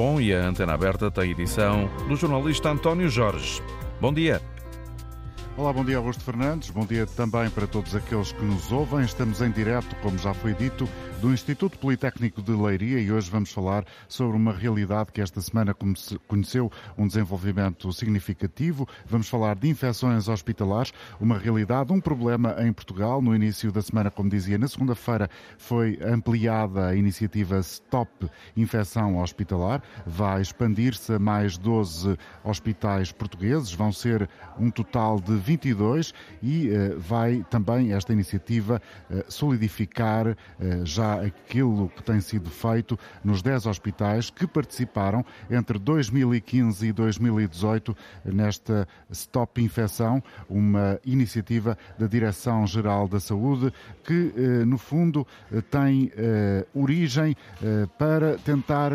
Bom e a Antena Aberta tem edição do jornalista António Jorge. Bom dia. Olá, bom dia Augusto Fernandes, bom dia também para todos aqueles que nos ouvem. Estamos em direto, como já foi dito, do Instituto Politécnico de Leiria e hoje vamos falar sobre uma realidade que esta semana conheceu um desenvolvimento significativo. Vamos falar de infecções hospitalares, uma realidade, um problema em Portugal. No início da semana, como dizia, na segunda-feira foi ampliada a iniciativa Stop Infecção Hospitalar. Vai expandir-se a mais 12 hospitais portugueses, vão ser um total de 22 e uh, vai também esta iniciativa uh, solidificar uh, já aquilo que tem sido feito nos 10 hospitais que participaram entre 2015 e 2018 nesta Stop Infecção, uma iniciativa da Direção-Geral da Saúde que, no fundo, tem origem para tentar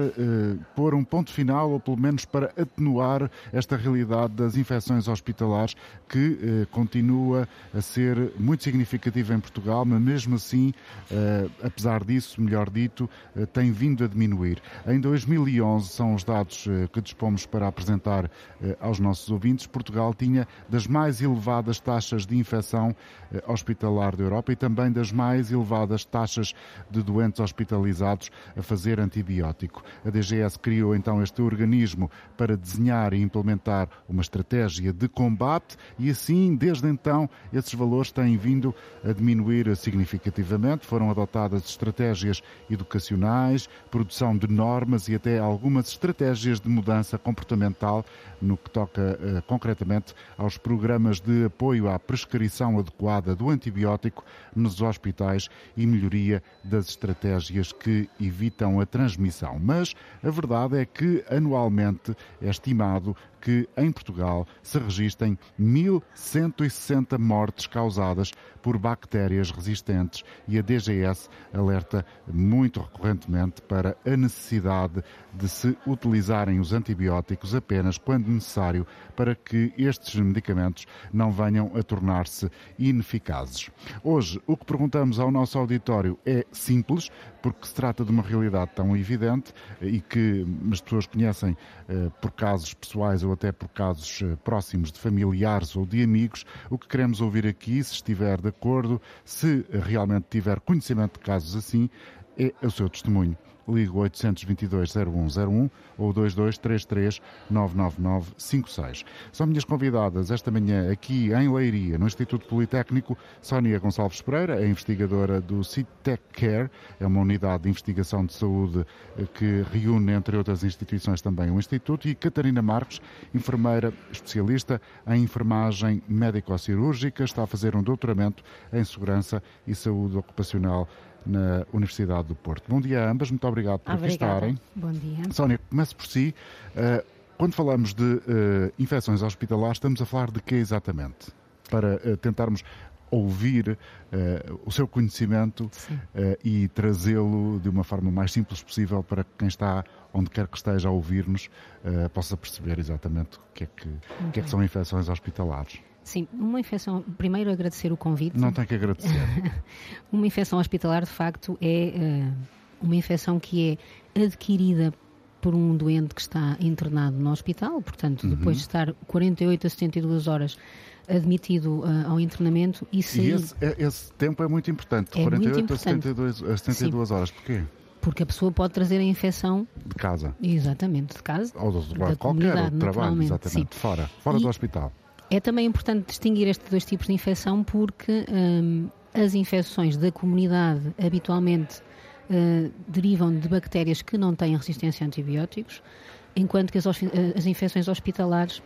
pôr um ponto final ou pelo menos para atenuar esta realidade das infecções hospitalares que eh, continua a ser muito significativa em Portugal, mas mesmo assim, eh, apesar disso, melhor dito, eh, tem vindo a diminuir. Em 2011, são os dados que dispomos para apresentar aos nossos ouvintes, Portugal tinha das mais elevadas taxas de infecção hospitalar da Europa e também das mais elevadas taxas de doentes hospitalizados a fazer antibiótico. A DGS criou então este organismo para desenhar e implementar uma estratégia de combate e assim, desde então, esses valores têm vindo a diminuir significativamente. Foram adotadas estratégias educacionais, produção de normas e até algumas estratégias de mudança comportamental no que toca uh, concretamente aos programas de apoio à prescrição adequada do antibiótico nos hospitais e melhoria das estratégias que evitam a transmissão. Mas a verdade é que anualmente é estimado que em Portugal se registrem 1.160 mortes causadas por bactérias resistentes e a DGS alerta muito recorrentemente para a necessidade de se utilizarem os antibióticos apenas quando necessário para que estes medicamentos não venham a tornar-se ineficazes. Hoje, o que perguntamos ao nosso auditório é simples, porque se trata de uma realidade tão evidente e que as pessoas conhecem eh, por casos pessoais ou até por casos eh, próximos de familiares ou de amigos. O que queremos ouvir aqui, se estiver de acordo, se realmente tiver conhecimento de casos assim, é o seu testemunho ligue 822-0101 ou 2233-99956. São minhas convidadas esta manhã aqui em Leiria, no Instituto Politécnico, Sónia Gonçalves Pereira, é investigadora do CITEC Care, é uma unidade de investigação de saúde eh, que reúne, entre outras instituições, também o Instituto, e Catarina Marques, enfermeira especialista em enfermagem médico-cirúrgica, está a fazer um doutoramento em segurança e saúde ocupacional na Universidade do Porto. Bom dia a ambas, muito obrigado por Obrigada. aqui estarem. Bom dia. Sónia, comece por si. Uh, quando falamos de uh, infecções hospitalares, estamos a falar de quê exatamente? Para uh, tentarmos ouvir o seu conhecimento e trazê-lo de uma forma mais simples possível para que quem está onde quer que esteja a ouvir-nos possa perceber exatamente o que é que, o que, é que são infecções hospitalares. Sim, uma infecção. Primeiro, agradecer o convite. Não tem que agradecer. uma infecção hospitalar, de facto, é uh, uma infecção que é adquirida por um doente que está internado no hospital, portanto, uhum. depois de estar 48 a 72 horas admitido uh, ao internamento e sair. E esse, é, esse, tempo é muito importante, é 48 muito importante. a 72, a 72 horas. Porquê? Porque a pessoa pode trazer a infecção de casa. Exatamente, de casa. Ou de, de qualquer outro trabalho, exatamente. Sim. Fora, fora e, do hospital. É também importante distinguir estes dois tipos de infecção porque hum, as infecções da comunidade habitualmente uh, derivam de bactérias que não têm resistência a antibióticos, enquanto que as, as infecções hospitalares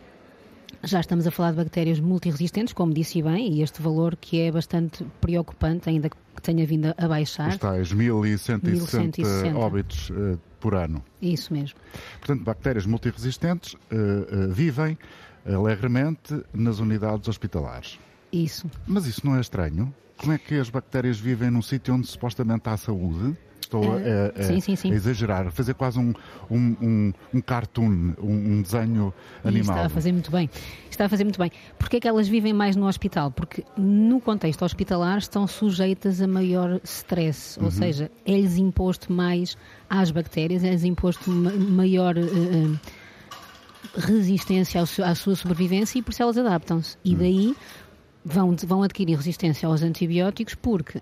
já estamos a falar de bactérias multiresistentes, como disse bem, e este valor que é bastante preocupante, ainda que tenha vindo a baixar. Os tais 1160 óbitos uh, por ano. Isso mesmo. Portanto, bactérias multiresistentes uh, uh, vivem alegremente nas unidades hospitalares. Isso. Mas isso não é estranho? Como é que as bactérias vivem num sítio onde supostamente há saúde? estou a, a, sim, sim, sim. a exagerar, fazer quase um, um, um, um cartoon, um, desenho animal. Está a fazer muito bem. Está a fazer muito bem. Porquê é que elas vivem mais no hospital? Porque no contexto hospitalar estão sujeitas a maior stress, uhum. ou seja, é-lhes imposto mais às bactérias, é-lhes imposto maior. Uh, uh, resistência à sua sobrevivência e por isso elas adaptam-se. E uhum. daí vão, vão adquirir resistência aos antibióticos porque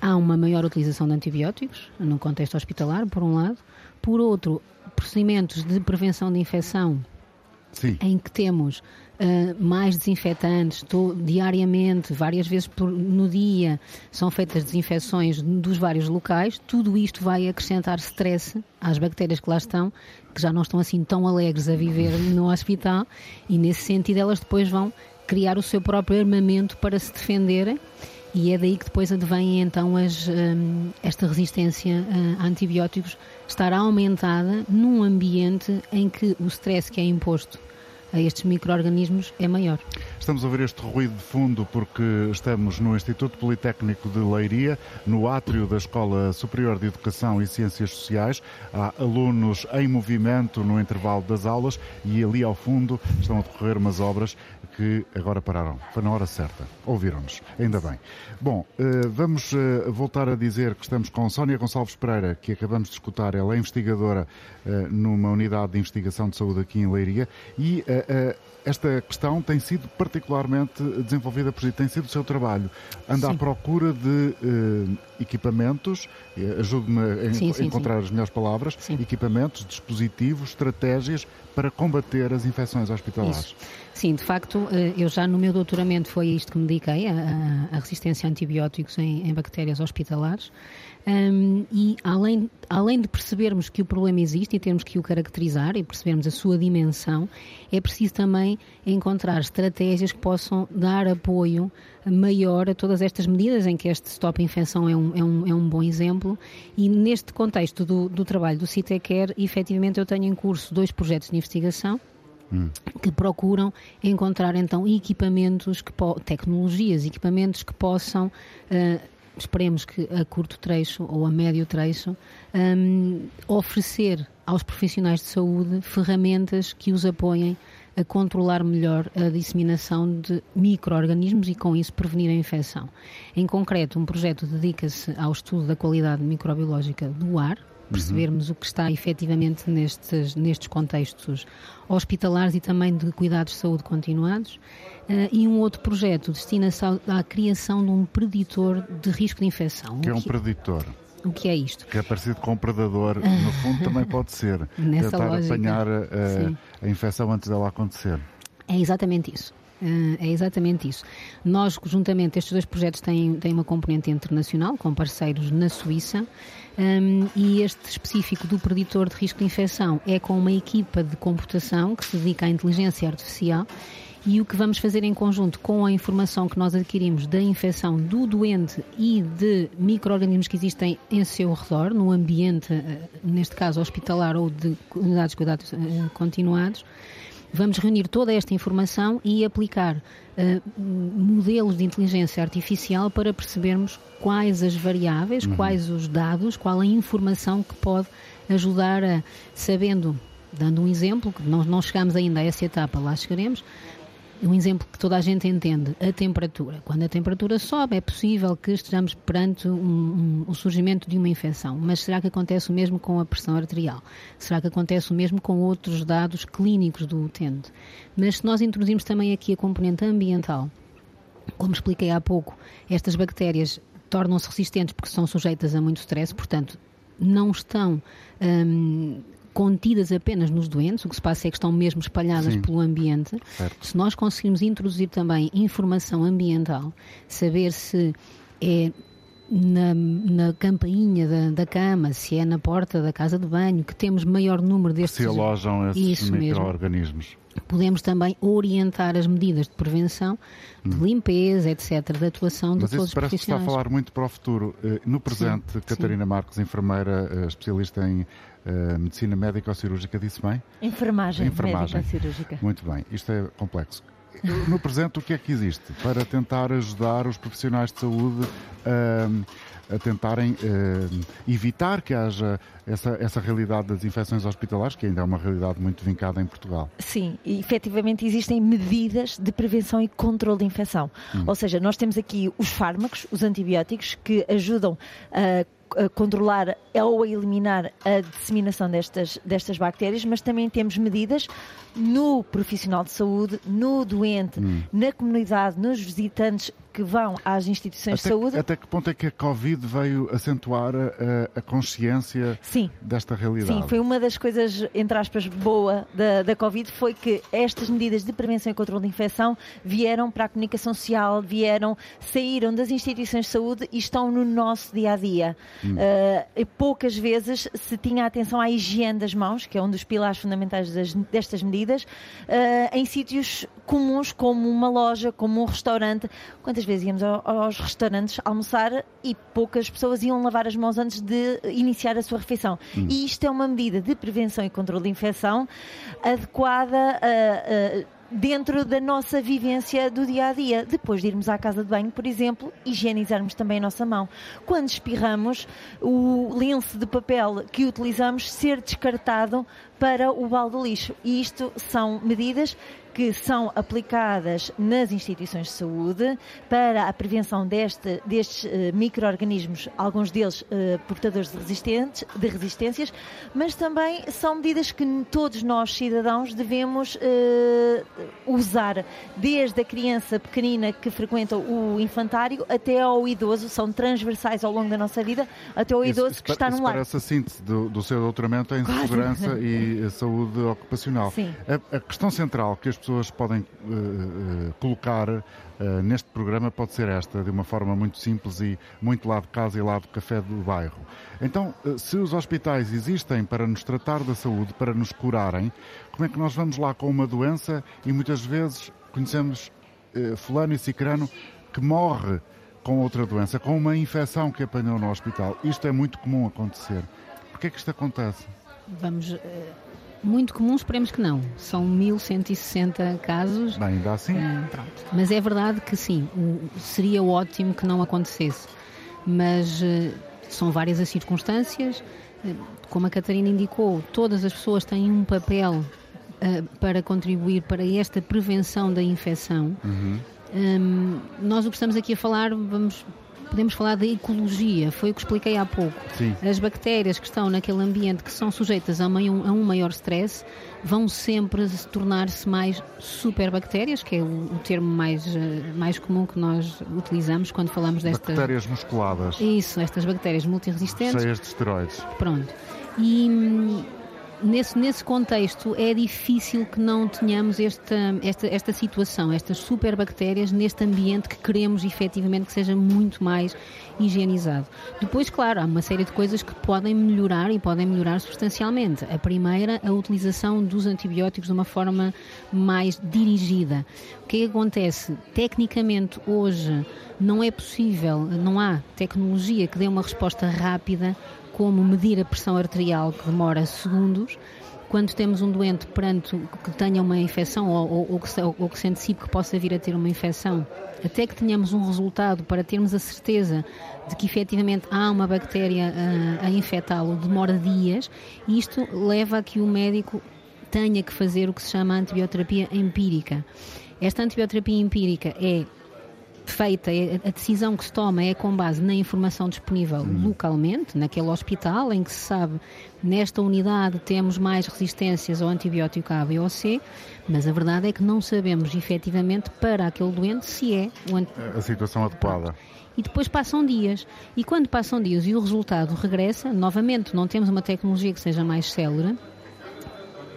há uma maior utilização de antibióticos no contexto hospitalar, por um lado. Por outro, procedimentos de prevenção de infecção Sim. em que temos uh, mais desinfetantes diariamente, várias vezes por, no dia, são feitas desinfecções dos vários locais, tudo isto vai acrescentar stress às bactérias que lá estão, que já não estão assim tão alegres a viver no hospital, e nesse sentido elas depois vão criar o seu próprio armamento para se defenderem. E é daí que depois advém então as, um, esta resistência uh, a antibióticos estar aumentada num ambiente em que o stress que é imposto a estes micro-organismos é maior. Estamos a ver este ruído de fundo porque estamos no Instituto Politécnico de Leiria, no átrio da Escola Superior de Educação e Ciências Sociais. Há alunos em movimento no intervalo das aulas e ali ao fundo estão a decorrer umas obras que agora pararam. Foi na hora certa. Ouviram-nos. Ainda bem. Bom, eh, vamos eh, voltar a dizer que estamos com Sónia Gonçalves Pereira, que acabamos de escutar. Ela é investigadora numa unidade de investigação de saúde aqui em Leiria e esta questão tem sido particularmente desenvolvida por si, tem sido o seu trabalho. Anda sim. à procura de equipamentos, ajude-me a sim, sim, encontrar as melhores palavras, equipamentos, dispositivos, estratégias para combater as infecções hospitalares. Isso. Sim, de facto, eh, eu já no meu doutoramento foi isto que me dediquei, a, a resistência a antibióticos em, em bactérias hospitalares. Um, e além, além de percebermos que o problema existe e termos que o caracterizar e percebermos a sua dimensão, é preciso também encontrar estratégias que possam dar apoio maior a todas estas medidas, em que este Stop Infecção é um, é um, é um bom exemplo. E neste contexto do, do trabalho do CITECARE, efetivamente eu tenho em curso dois projetos de investigação hum. que procuram encontrar então equipamentos, que tecnologias, equipamentos que possam, uh, esperemos que a curto trecho ou a médio trecho, um, oferecer aos profissionais de saúde ferramentas que os apoiem a controlar melhor a disseminação de micro-organismos e, com isso, prevenir a infecção. Em concreto, um projeto dedica-se ao estudo da qualidade microbiológica do ar, percebermos uhum. o que está efetivamente nestes, nestes contextos hospitalares e também de cuidados de saúde continuados. Uh, e um outro projeto destina-se à criação de um preditor de risco de infecção. Que é um preditor? O que é isto? Que é parecido com um predador, no fundo também pode ser. Nessa Tentar lógica. apanhar a, eh, a infecção antes dela acontecer. É exatamente isso. Uh, é exatamente isso. Nós, juntamente, estes dois projetos têm, têm uma componente internacional, com parceiros na Suíça, um, e este específico do preditor de risco de infecção é com uma equipa de computação que se dedica à inteligência artificial e o que vamos fazer em conjunto com a informação que nós adquirimos da infecção do doente e de micro-organismos que existem em seu redor, no ambiente, eh, neste caso hospitalar ou de unidades de cuidados eh, continuados, vamos reunir toda esta informação e aplicar uh, modelos de inteligência artificial para percebermos quais as variáveis, uhum. quais os dados, qual a informação que pode ajudar a, sabendo, dando um exemplo, que nós não chegamos ainda a essa etapa, lá chegaremos, um exemplo que toda a gente entende, a temperatura. Quando a temperatura sobe, é possível que estejamos perante um, um, o surgimento de uma infecção. Mas será que acontece o mesmo com a pressão arterial? Será que acontece o mesmo com outros dados clínicos do utente? Mas se nós introduzirmos também aqui a componente ambiental, como expliquei há pouco, estas bactérias tornam-se resistentes porque são sujeitas a muito stress, portanto, não estão hum, contidas apenas nos doentes, o que se passa é que estão mesmo espalhadas Sim. pelo ambiente. Certo. Se nós conseguirmos introduzir também informação ambiental, saber se é na, na campainha da, da, cama, se é na porta da casa de banho, que temos maior número destes... Se alojam esses micro-organismos. Podemos também orientar as medidas de prevenção, de hum. limpeza, etc., de atuação Mas de todos os profissionais. Mas isso parece que está a falar muito para o futuro. Eh, no presente, sim, Catarina sim. Marques, enfermeira, eh, especialista em uh, medicina médica ou cirúrgica, disse bem? Enfermagem, Enfermagem. médica cirúrgica. Muito bem. Isto é complexo. No presente, o que é que existe para tentar ajudar os profissionais de saúde a a tentarem uh, evitar que haja essa, essa realidade das infecções hospitalares, que ainda é uma realidade muito vincada em Portugal. Sim, e efetivamente existem medidas de prevenção e controle de infecção. Hum. Ou seja, nós temos aqui os fármacos, os antibióticos, que ajudam a a controlar ou a eliminar a disseminação destas, destas bactérias, mas também temos medidas no profissional de saúde, no doente, hum. na comunidade, nos visitantes que vão às instituições até, de saúde. Até que ponto é que a Covid veio acentuar a, a consciência Sim. desta realidade? Sim, foi uma das coisas, entre aspas, boa da, da Covid, foi que estas medidas de prevenção e controle de infecção vieram para a comunicação social, vieram, saíram das instituições de saúde e estão no nosso dia a dia. Hum. Uh, poucas vezes se tinha atenção à higiene das mãos, que é um dos pilares fundamentais das, destas medidas, uh, em sítios comuns como uma loja, como um restaurante. Quantas vezes íamos aos restaurantes almoçar e poucas pessoas iam lavar as mãos antes de iniciar a sua refeição. Hum. E isto é uma medida de prevenção e controle de infecção adequada a, a dentro da nossa vivência do dia a dia. Depois de irmos à casa de banho, por exemplo, higienizarmos também a nossa mão. Quando espirramos, o lenço de papel que utilizamos ser descartado para o balde lixo. E isto são medidas que são aplicadas nas instituições de saúde para a prevenção deste, destes uh, micro-organismos, alguns deles uh, portadores de, de resistências, mas também são medidas que todos nós, cidadãos, devemos uh, usar, desde a criança pequenina que frequenta o infantário até ao idoso, são transversais ao longo da nossa vida, até ao idoso isso, que está no lar. parece a síntese do, do seu doutoramento em segurança e saúde ocupacional. Sim. A, a questão central que as pessoas podem uh, colocar uh, neste programa pode ser esta, de uma forma muito simples e muito lá de casa e lá do café do bairro. Então, se os hospitais existem para nos tratar da saúde, para nos curarem, como é que nós vamos lá com uma doença e muitas vezes conhecemos fulano e cicrano que morre com outra doença, com uma infecção que apanhou no hospital. Isto é muito comum acontecer. Por que é que isto acontece? Vamos muito comum, esperemos que não. São 1160 casos. Bem, ainda assim. Uh, Mas é verdade que sim, seria ótimo que não acontecesse. Mas uh, são várias as circunstâncias. Uh, como a Catarina indicou, todas as pessoas têm um papel para contribuir para esta prevenção da infecção. Uhum. Um, nós o que estamos aqui a falar, vamos podemos falar da ecologia, foi o que expliquei há pouco. Sim. As bactérias que estão naquele ambiente que são sujeitas a, um, a um maior stress vão sempre tornar-se mais superbactérias, que é o, o, termo mais, eh, mais comum que nós utilizamos quando falamos destas... Bactérias musculadas. Isso, estas bactérias multiresistentes. Cheias de esteroides. Pronto. E hum, nesse, nesse contexto é difícil que não tenhamos esta, esta, esta situação, estas superbactérias neste ambiente que queremos efetivamente que seja muito mais higienizado. Depois, claro, há uma série de coisas que podem melhorar e podem melhorar substancialmente. A primeira, a utilização dos antibióticos de uma forma mais dirigida. O que é que acontece? Tecnicamente, hoje, não é possível, não há tecnologia que dê uma resposta rápida como medir a pressão arterial, que demora segundos, quando temos um doente perante que tenha uma infecção ou, ou, ou, que, se, ou, que se antecipe que possa vir a ter uma infecção, até que tenhamos um resultado para termos a certeza de que efetivamente há uma bactéria a, a infectá-lo, demora dias, e isto leva a que o médico tenha que fazer o que se chama antibioterapia empírica. Esta antibioterapia empírica é feita, é, a decisão que se toma é com base na informação disponível hum. localmente, naquele hospital, em que se sabe nesta unidade temos mais resistências ao antibiótico A, B ou C, mas a verdade é que não sabemos efetivamente para aquele doente se é a situação adequada. E depois passam dias. E quando passam dias e o resultado regressa, novamente não temos uma tecnologia que seja mais célere,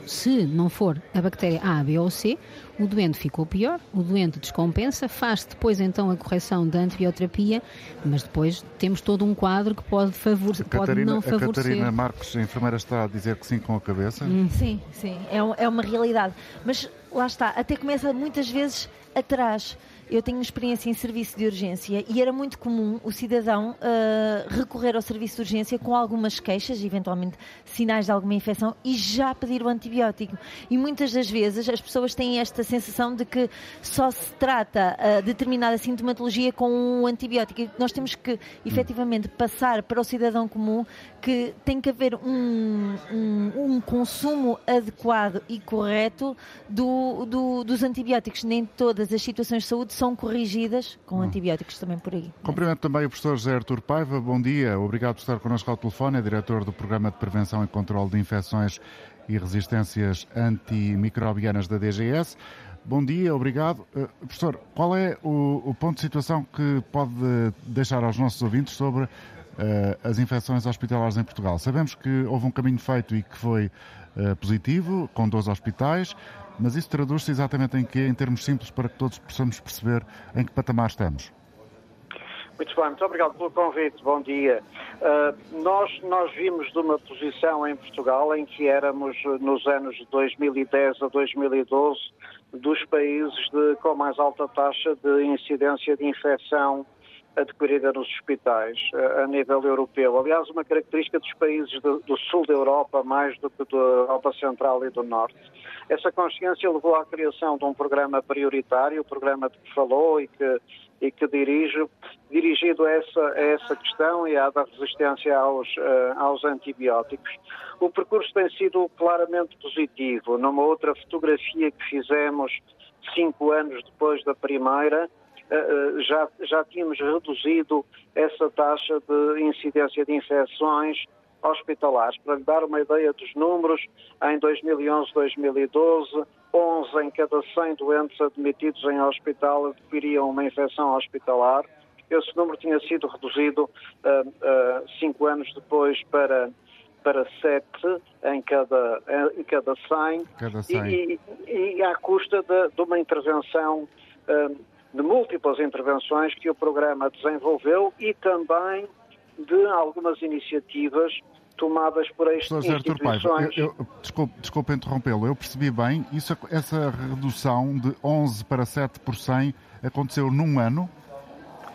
se não for a bactéria A, B ou C, o doente ficou pior, o doente descompensa, faz depois então a correção da antibioterapia, mas depois temos todo um quadro que pode, favor pode não favorecer. A Catarina Marcos, a enfermeira, está a dizer que sim com a cabeça? Hum. Sim, sim, é, é uma realidade. Mas lá está, até começa muitas vezes atrás eu tenho experiência em serviço de urgência e era muito comum o cidadão uh, recorrer ao serviço de urgência com algumas queixas, eventualmente sinais de alguma infecção, e já pedir o antibiótico. E muitas das vezes as pessoas têm esta sensação de que só se trata uh, determinada sintomatologia com um antibiótico. E nós temos que, efetivamente, passar para o cidadão comum que tem que haver um, um, um consumo adequado e correto do, do, dos antibióticos. Nem todas as situações de saúde são corrigidas com hum. antibióticos também por aí. Cumprimento também o professor José Artur Paiva. Bom dia, obrigado por estar connosco ao telefone. É diretor do Programa de Prevenção e Controlo de Infecções e Resistências Antimicrobianas da DGS. Bom dia, obrigado. Uh, professor, qual é o, o, ponto de situação que pode deixar aos nossos ouvintes sobre uh, as infecções hospitalares em Portugal. Sabemos que houve um caminho feito e que foi uh, positivo, com 12 hospitais, mas isso traduz-se exatamente em quê, em termos simples, para que todos possamos perceber em que patamar estamos? Muito bem, muito obrigado pelo convite, bom dia. Uh, nós, nós vimos de uma posição em Portugal em que éramos, nos anos de 2010 a 2012, dos países de, com mais alta taxa de incidência de infecção adquirida nos hospitais eh, a nível europeu. Aliás, uma característica dos países do, sul da Europa, mais do que da Europa Central e do Norte. Essa consciência levou à criação de um programa prioritário, o programa de que falou e que, e que dirige, dirigido a essa, a essa questão e à da resistência aos, uh, aos antibióticos. O percurso tem sido claramente positivo. Numa outra fotografia que fizemos cinco anos depois da primeira, eh, eh, já, já tínhamos reduzido essa taxa de incidência de infecções hospitalares. Para lhe dar uma ideia dos números, em 2011, 2012, 11 em cada 100 doentes admitidos em hospital adquiriam uma infecção hospitalar. Esse número tinha sido reduzido uh, uh, cinco anos depois para, para 7 em cada, em cada 100, cada 100. E, e, e à custa de, de uma intervenção uh, de múltiplas intervenções que o programa desenvolveu e também de algumas iniciativas tomadas por estas instituições. Paiva, eu, eu, desculpe, desculpe interrompê-lo, eu percebi bem, isso, essa redução de 11 para 7 por 100 aconteceu num ano?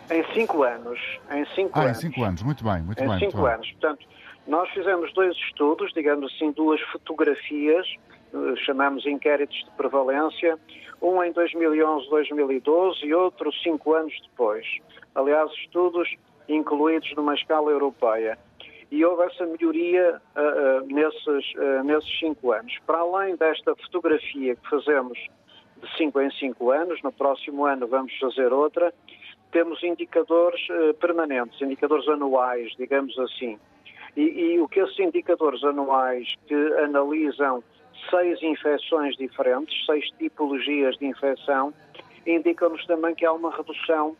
Em cinco anos. Em cinco ah, anos. em cinco anos, muito bem, muito em bem. Em cinco anos. Bem. Portanto, nós fizemos dois estudos, digamos assim, duas fotografias, chamamos inquéritos de prevalência, um em 2011, 2012 e outro cinco anos depois. Aliás, estudos incluídos numa escala europeia. E houve essa melhoria uh, uh, nesses, uh, nesses cinco anos. Para além desta fotografia que fazemos de cinco em cinco anos, no próximo ano vamos fazer outra, temos indicadores permanentes, indicadores anuais, digamos assim. E, e o que esses indicadores anuais que analisam seis infecções diferentes, seis tipologias de infecção, indicam-nos também que há uma redução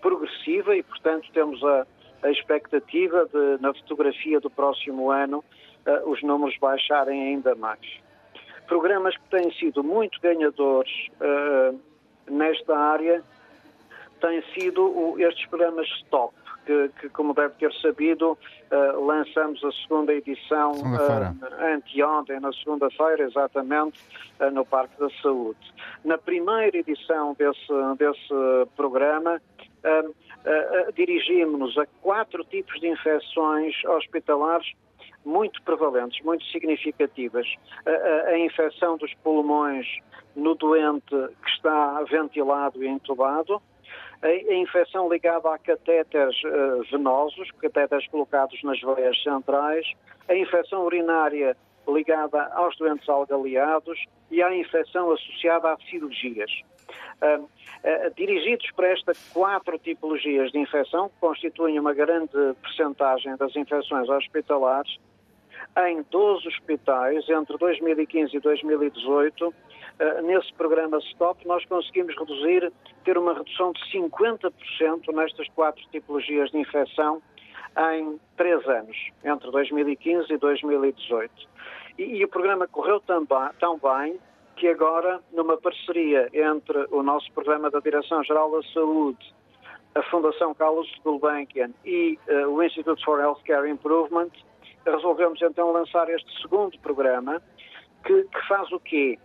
progressiva e, portanto, temos a, a expectativa de, na fotografia do próximo ano, uh, os números baixarem ainda mais. Programas que têm sido muito ganhadores uh, nesta área têm sido o, estes programas STOP, que, que, como deve ter sabido, uh, lançamos a segunda edição uh, anteontem, na segunda-feira, exatamente, uh, no Parque da Saúde. Na primeira edição desse, desse programa, dirigimos-nos a quatro tipos de infecções hospitalares muito prevalentes, muito significativas. A, a, a, infecção dos pulmões no doente que está ventilado e entubado, a, infecção ligada a catéteres uh, venosos, catéteres colocados nas veias centrais, a infecção urinária ligada aos doentes algaleados e a infecção associada a cirurgias. Uh, uh, dirigidos para estas quatro tipologias de infecção, que constituem uma grande percentagem das infecções hospitalares, em 12 hospitais, entre 2015 e 2018, eh, nesse programa STOP, nós conseguimos reduzir, ter uma redução de 50% nestas quatro tipologias de infecção em três anos, entre 2015 e 2018. E, e o programa correu tão tão bem que agora, numa parceria entre o nosso programa da Direção-Geral da Saúde, a Fundação Carlos Gulbenkian e uh, o Institute for Healthcare Improvement, resolvemos então lançar este segundo programa, que, que faz o quê?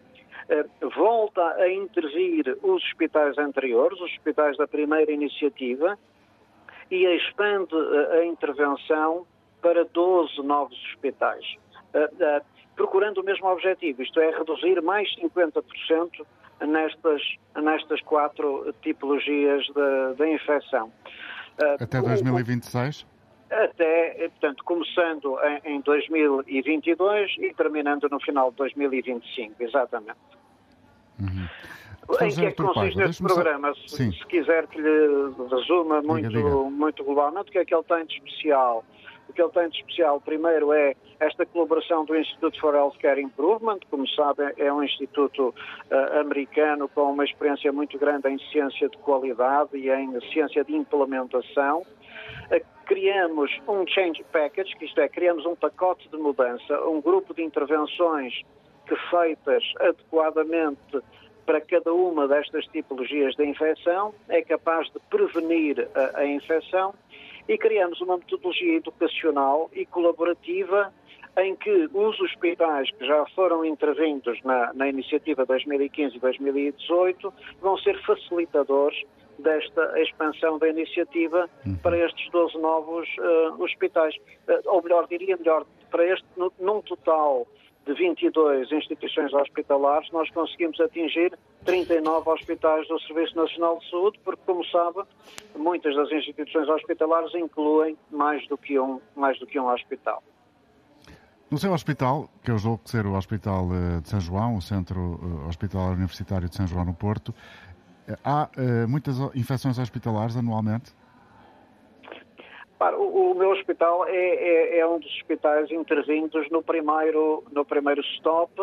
Volta a intervir os hospitais anteriores, os hospitais da primeira iniciativa, e expande a intervenção para 12 novos hospitais, procurando o mesmo objetivo, isto é, reduzir mais 50% nestas, nestas quatro tipologias da infecção. Até 2026? Até, portanto, começando em, em 2022 e terminando no final de 2025, exatamente. Uhum. Em que é que consiste este programa? Se, se, quiser que lhe resuma muito, diga, diga. muito globalmente, o que é que ele tem de especial? O que ele tem de especial, primeiro, é esta colaboração do Institute for Healthcare Improvement, como sabem, é um instituto uh, americano com uma experiência muito grande em ciência de qualidade e em ciência de implementação. Uh, criamos um change package, que isto é, criamos um pacote de mudança, um grupo de intervenções que feitas adequadamente para cada uma destas tipologias de infecção é capaz de prevenir a, a infecção e criamos uma metodologia educacional e colaborativa em que os hospitais que já foram intervindos na, na iniciativa 2015 e 2018 vão ser facilitadores desta expansão da iniciativa uhum. para estes 12 novos uh, hospitais. Uh, ou melhor, diria melhor, para este, num total de 22 instituições hospitalares, nós conseguimos atingir 39 hospitais do Serviço Nacional de Saúde, porque, como sabe, muitas das instituições hospitalares incluem mais do que um, mais do que um hospital. No seu hospital, que eu julgo ser o Hospital eh, de São João, o Centro eh, Hospitalar Universitário de São João no Porto, eh, há muitas infecções hospitalares anualmente? O, o, meu hospital é, é, é, um dos hospitais intervindos no primeiro, no primeiro stop,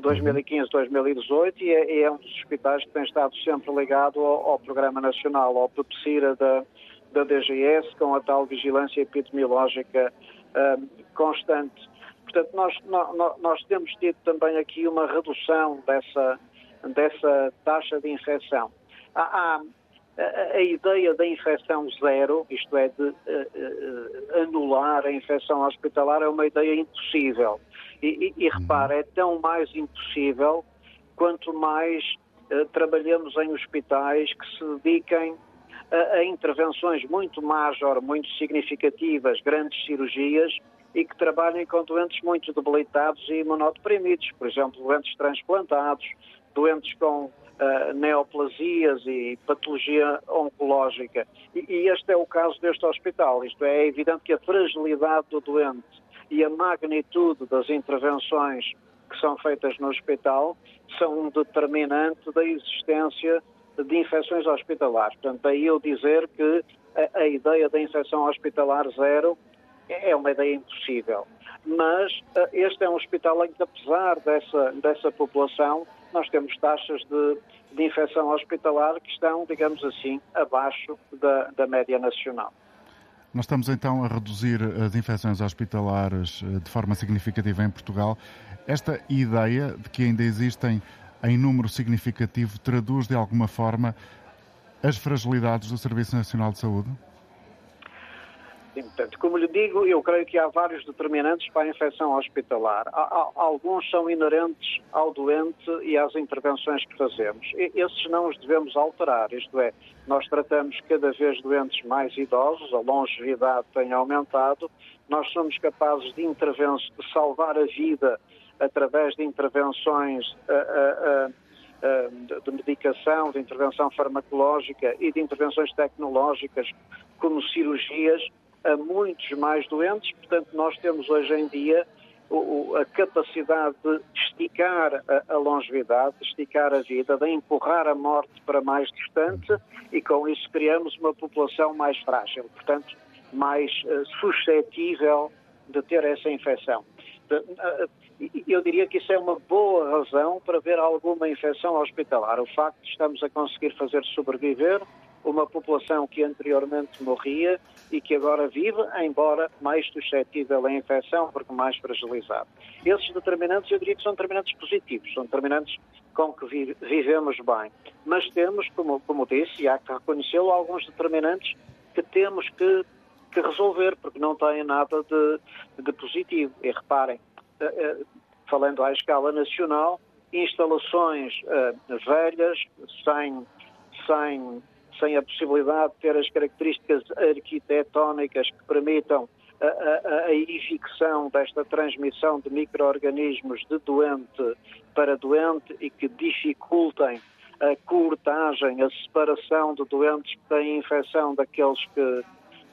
2015-2018, e é, é, um dos hospitais que tem estado sempre ligado ao, ao Programa Nacional, ao PEPSIRA da, da DGS, com a tal vigilância epidemiológica um, constante. Portanto, nós, nós, nós, temos tido também aqui uma redução dessa, dessa taxa de infecção. Há, há a, a, ideia da infecção zero, isto é, de uh, uh, anular a infecção hospitalar, é uma ideia impossível. E, e, e uhum. repara, é tão mais impossível quanto mais uh, trabalhamos em hospitais que se dediquem a, a intervenções muito major, muito significativas, grandes cirurgias, e que trabalhem com doentes muito debilitados e imunodeprimidos, por exemplo, doentes transplantados, doentes com uh, neoplasias e patologia oncológica. E, e, este é o caso deste hospital. Isto é, é evidente que a fragilidade do doente e a magnitude das intervenções que são feitas no hospital são um determinante da existência de infecções hospitalares. Portanto, daí eu dizer que a, a ideia da infecção hospitalar zero é uma ideia impossível. Mas uh, este é um hospital em que, apesar dessa, dessa população, nós temos taxas de, de infecção hospitalar que estão, digamos assim, abaixo da, da média nacional. Nós estamos então a reduzir as infecções hospitalares eh, de forma significativa em Portugal. Esta ideia de que ainda existem em número significativo traduz de alguma forma as fragilidades do Serviço Nacional de Saúde? Portanto, como lhe digo, eu creio que há vários determinantes para a infecção hospitalar. Há, há, alguns são inerentes ao doente e às intervenções que fazemos. E, esses não os devemos alterar, isto é, nós tratamos cada vez doentes mais idosos, a longevidade tem aumentado, nós somos capazes de, de salvar a vida através de intervenções uh, uh, uh, de medicação, de intervenção farmacológica e de intervenções tecnológicas, como cirurgias, a muitos mais doentes. Portanto, nós temos hoje em dia a capacidade de esticar a, longevidade, de esticar a vida, de empurrar a morte para mais distante e com isso criamos uma população mais frágil, portanto, mais uh, suscetível de ter essa infecção. Eu diria que isso é uma boa razão para ver alguma infecção hospitalar. O facto de estamos a conseguir fazer sobreviver uma população que anteriormente morria e que agora vive, embora mais suscetível à infecção, porque mais fragilizado. Esses determinantes, eu diria que são determinantes positivos, são determinantes com que vivemos bem. Mas temos, como, como disse, e há que reconhecê-lo, alguns determinantes que temos que, que, resolver, porque não têm nada de, de positivo. E reparem, eh, eh, falando à escala nacional, instalações uh, velhas, sem, sem, sem a possibilidade de ter as características arquitetónicas que permitam a, a, desta transmissão de micro-organismos de doente para doente e que dificultem a cortagem, a separação de doentes que têm infecção daqueles que,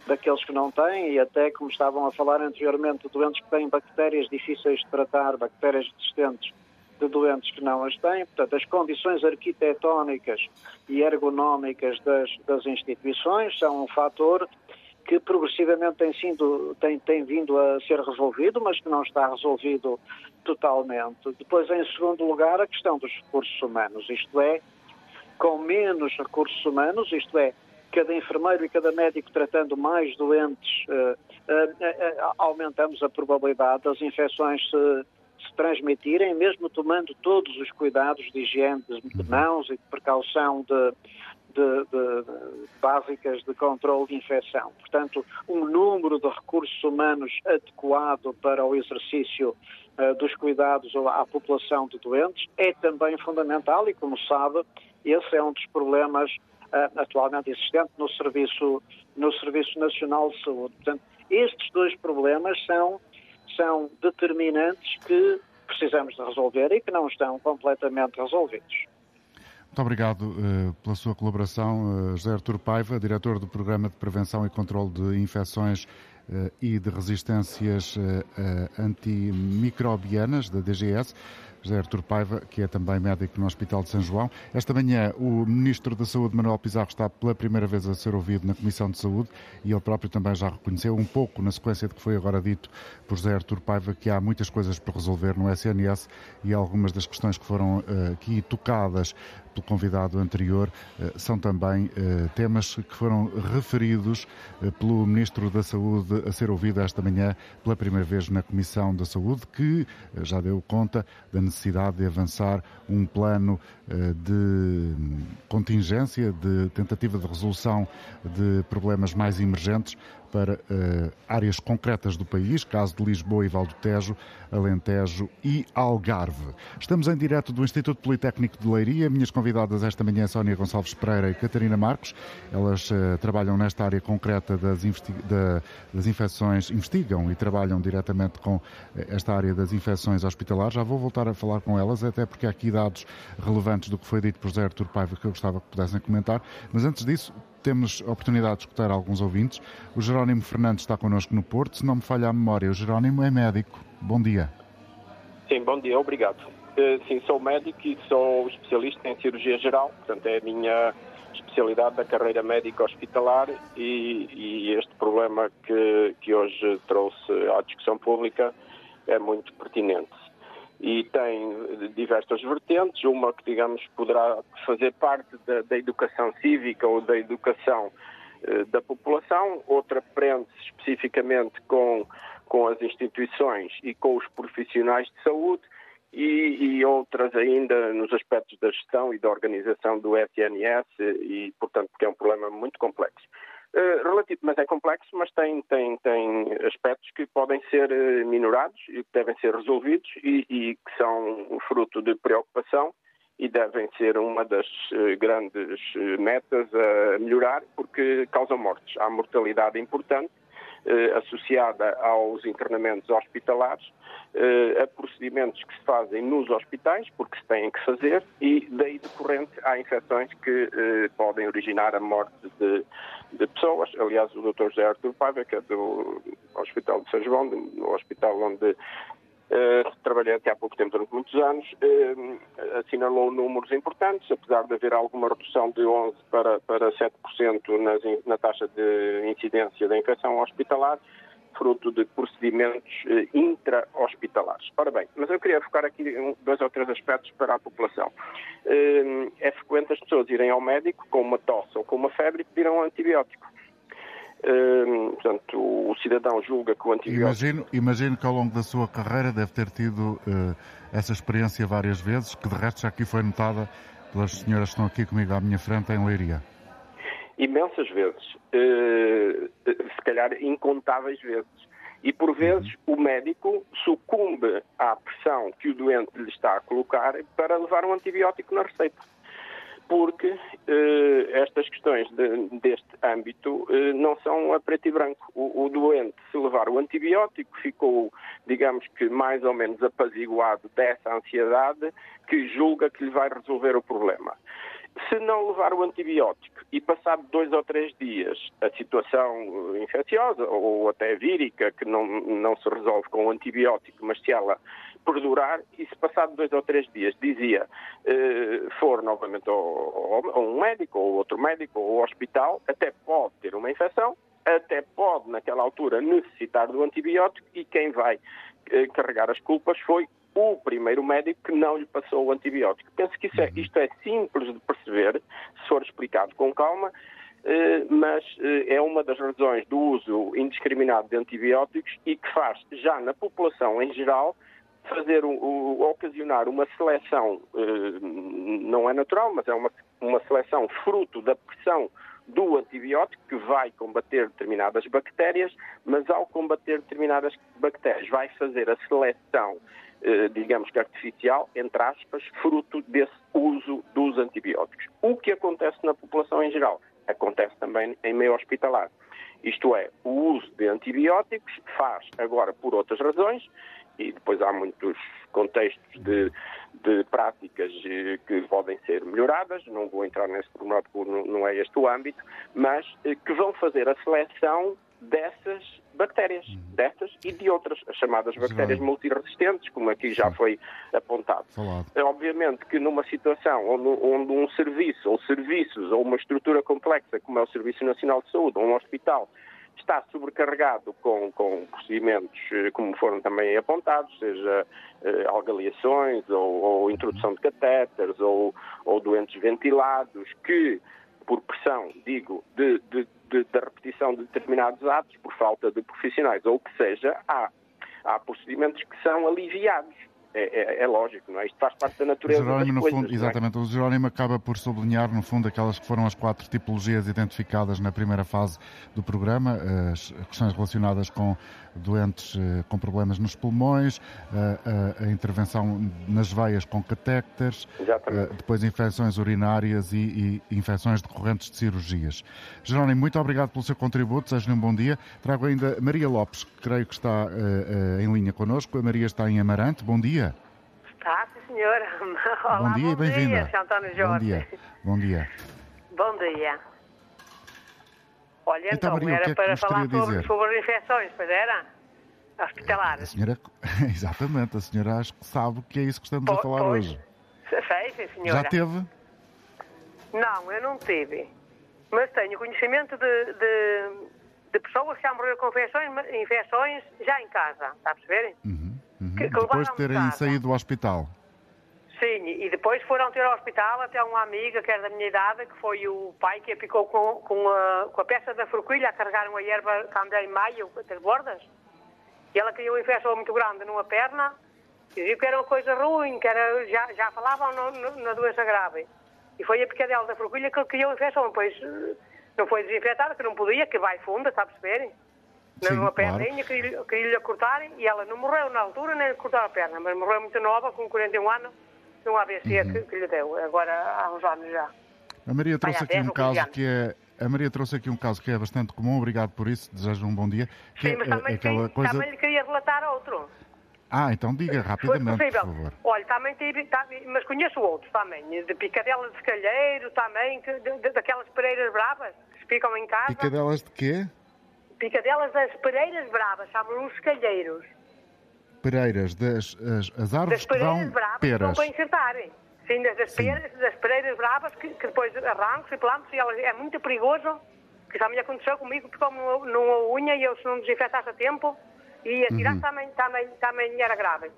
daqueles que não têm e até, como estavam a falar anteriormente, doentes que têm bactérias difíceis de tratar, bactérias resistentes de doentes que não as têm. Portanto, as condições arquitetónicas e ergonómicas das, das instituições são um fator que progressivamente tem, sido, tem, tem vindo a ser resolvido, mas que não está resolvido totalmente. Depois, em segundo lugar, a questão dos recursos humanos, isto é, com menos recursos humanos, isto é, cada enfermeiro e cada médico tratando mais doentes, uh, uh, uh, aumentamos a probabilidade das infecções se, se, transmitirem, mesmo tomando todos os cuidados de higiene de mãos e de precaução de, de, de, de, básicas de controle de infecção. Portanto, um número de recursos humanos adequado para o exercício uh, dos cuidados à população de doentes é também fundamental e, como sabe, esse é um dos problemas uh, atualmente existentes no Serviço, no Serviço Nacional de Saúde. Portanto, estes dois problemas são, são determinantes que precisamos de resolver e que não estão completamente resolvidos. Muito obrigado uh, pela sua colaboração, uh, José Artur Paiva, diretor do Programa de Prevenção e Controlo de Infecções uh, e de Resistências Antimicrobianas da DGS. José Artur Paiva, que é também médico no Hospital de São João. Esta manhã, o Ministro da Saúde, Manuel Pizarro, está pela primeira vez a ser ouvido na Comissão de Saúde e ele próprio também já reconheceu, um pouco na sequência de que foi agora dito por José Artur Paiva, que há muitas coisas para resolver no SNS e algumas das questões que foram uh, aqui tocadas pelo convidado anterior, uh, são também uh, temas que foram referidos pelo Ministro da Saúde a ser ouvido esta manhã pela primeira vez na Comissão da Saúde, que já deu conta da necessidade de avançar um plano eh, de contingência, de tentativa de resolução de problemas mais emergentes para uh, áreas concretas do país, caso de Lisboa e Valdo Tejo, Alentejo e Algarve. Estamos em direto do Instituto Politécnico de Leiria. Minhas convidadas esta manhã Sónia Gonçalves Pereira e Catarina Marcos. Elas uh, trabalham nesta área concreta das, da, das, infecções, investigam e trabalham diretamente com esta área das infecções hospitalares. Já vou voltar a falar com elas, até porque há aqui dados relevantes do que foi dito por Zé Artur Paiva que eu gostava que pudessem comentar. Mas antes disso, temos a oportunidade de escutar alguns ouvintes. O Jerónimo Fernandes está connosco no Porto. Se não me falha a memória, o Jerónimo é médico. Bom dia. Sim, bom dia, obrigado. Eh, sim, sou médico e sou especialista em cirurgia geral, portanto é a minha especialidade da carreira médica hospitalar e, e este problema que, que hoje trouxe à discussão pública é muito pertinente e tem diversas vertentes, uma que, digamos, poderá fazer parte da, da educação cívica ou da educação eh, da população, outra prende-se especificamente com, com as instituições e com os profissionais de saúde, e, e, outras ainda nos aspectos da gestão e da organização do SNS, e, portanto, que é um problema muito complexo. Uh, relativo, mas é complexo, mas tem, tem, tem aspectos que podem ser uh, minorados e que devem ser resolvidos e, e, que são fruto de preocupação e devem ser uma das uh, grandes metas a melhorar porque causam mortes. Há mortalidade importante eh, associada aos internamentos hospitalares, eh, a procedimentos que se fazem nos hospitais, porque se têm que fazer, e daí decorrente há infecções que eh, podem originar a morte de, de pessoas. Aliás, o Dr. José Artur Paiva, que é do Hospital de São João, no hospital onde Uh, trabalhei até há pouco tempo, durante muitos anos, uh, assinalou números importantes, apesar de haver alguma redução de 11% para, para 7% nas, na taxa de incidência da infecção hospitalar, fruto de procedimentos uh, intra-hospitalares. Ora bem, mas eu queria focar aqui dois ou três aspectos para a população. é frequente as pessoas irem ao médico com uma tosse ou com uma febre e pedirem um antibiótico. Uh, portanto, o cidadão julga que o antibiótico. Imagino, imagino que ao longo da sua carreira deve ter tido uh, essa experiência várias vezes, que de resto já aqui foi notada pelas senhoras que estão aqui comigo à minha frente em Leiria. Imensas vezes. Uh, se calhar incontáveis vezes. E, por vezes, o médico sucumbe à pressão que o doente lhe está a colocar para levar um antibiótico na receita porque eh, estas questões de, deste âmbito eh, não são a preto e branco. O, o, doente, se levar o antibiótico, ficou, digamos que, mais ou menos apaziguado dessa ansiedade que julga que lhe vai resolver o problema. Se não levar o antibiótico e passado dois ou três dias a situação infecciosa ou até vírica, que não, não se resolve com o antibiótico, mas se ela perdurar e se passado dois ou três dias dizia eh, for novamente ao, um médico ou outro médico ou ao hospital, até pode ter uma infecção, até pode naquela altura necessitar do antibiótico e quem vai eh, carregar as culpas foi o primeiro médico que não lhe passou o antibiótico. Penso que é, uhum. isto é simples de perceber, se for explicado com calma, eh, mas eh, é uma das razões do uso indiscriminado de antibióticos e que faz já na população em geral fazer o, o, ocasionar uma seleção, eh, não é natural, mas é uma, uma seleção fruto da pressão do antibiótico que vai combater determinadas bactérias, mas ao combater determinadas bactérias vai fazer a seleção, eh, digamos que artificial, entre aspas, fruto desse uso dos antibióticos. O que acontece na população em geral acontece também em meio hospitalar. Isto é, o uso de antibióticos faz agora por outras razões e depois há muitos contextos de, de práticas eh, que podem ser melhoradas, não vou entrar nesse pormenor porque não é este o âmbito, mas eh, que vão fazer a seleção dessas bactérias, uhum. dessas e de outras, as chamadas bactérias multiresistentes, como aqui já foi apontado. Falado. É, obviamente que numa situação onde, onde um serviço, ou serviços, ou uma estrutura complexa, como é o Serviço Nacional de Saúde, ou um hospital, está sobrecarregado com, com procedimentos eh, como foram também apontados, seja eh, algaliações ou, ou, introdução de catéteres ou, ou, doentes ventilados que, por pressão, digo, de, de, de, da repetição de determinados atos, por falta de profissionais ou o que seja, há, há procedimentos que são aliviados é, é, é, lógico, não é? Isto faz parte da natureza Jerónimo, das coisas, fundo, Exatamente, o Jerónimo acaba por sublinhar, no fundo, aquelas que foram as quatro tipologias identificadas na primeira fase do programa, as questões relacionadas com doentes eh, com problemas nos pulmões, a, a, a intervenção nas veias com catéteres, eh, depois infecções urinárias e, e, infecções decorrentes de cirurgias. Jerónimo, muito obrigado pelo seu contributo, desejo-lhe um bom dia. Trago ainda Maria Lopes, que creio que está em linha connosco. A Maria está em Amarante. Bom dia. Sim, senhora. Olá, bom dia e bem-vinda. Bom dia. Bom dia. Bom dia. Olha, então, então Maria, era que é para falar sobre, sobre, as infecções, pois era? Hospitalares. A senhora, exatamente, a senhora acho que sabe que é isso que estamos a falar pois, hoje. Sei, sim, senhora. Já teve? Não, eu não tive. Mas tenho conhecimento de, de, de pessoas que já morreram com infecções, infecções já em casa, está a perceber? Uhum, uhum. Que, que Depois de terem saído do hospital. Sim, e depois foram ter ao hospital até uma amiga que era da minha idade, que foi o pai que a picou com, com, a, com a peça da forquilha a carregar uma erva que em maio, das bordas. E ela criou uma infecção muito grande numa perna, e viu que era uma coisa ruim, que era, já, já falavam no, no, na doença grave. E foi a picadela da forquilha que criou a infecção. Depois eh, não foi desinfetada, que não podia, que vai funda, está a perceber? Sim, numa claro. perninha, queria-lhe queria cortarem, e ela não morreu na altura, nem cortaram a perna, mas morreu muito nova, com 41 anos um AVC uhum. que, que, lhe deu, agora há uns anos já. A Maria trouxe aqui um caso que é a Maria trouxe aqui um caso que é bastante comum, obrigado por isso, desejo um bom dia. Que Sim, mas é, também, aquela sim, coisa... também lhe queria relatar outro. Ah, então diga rapidamente, por favor. Olha, também tive, tá, mas conheço outros também, de picadelas de calheiro também, de, de, daquelas pereiras bravas que ficam em casa. Picadelas de quê? Picadelas das pereiras bravas, chamam os calheiros pereiras das as, as árvores das que dão bravas peras. para enxertarem. Sim, das, das, pereiras, das pereiras bravas que, que depois arrancam e plantam e elas, é muito perigoso. Que já me aconteceu comigo, ficou numa unha e eu se não desinfetasse a tempo e atirar uhum. também, também, também era grave.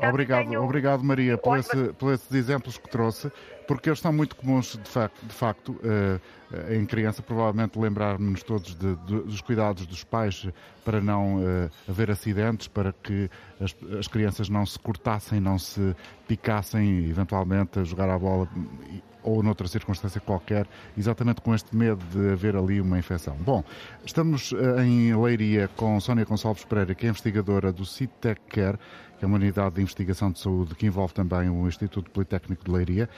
Obrigado, tenho... obrigado Maria, por, esse, por esses exemplos que trouxe, porque eles são muito comuns de facto, de facto uh, em criança, provavelmente lembrarmos todos de, de, dos cuidados dos pais para não uh, haver acidentes, para que as, as, crianças não se cortassem, não se picassem, eventualmente a jogar a bola ou noutra circunstância qualquer, exatamente com este medo de haver ali uma infecção. Bom, estamos eh, em Leiria com Sónia Gonçalves Pereira, que é investigadora do CITEC Care, é uma unidade de investigação de saúde que envolve também o Instituto Politécnico de Leiria,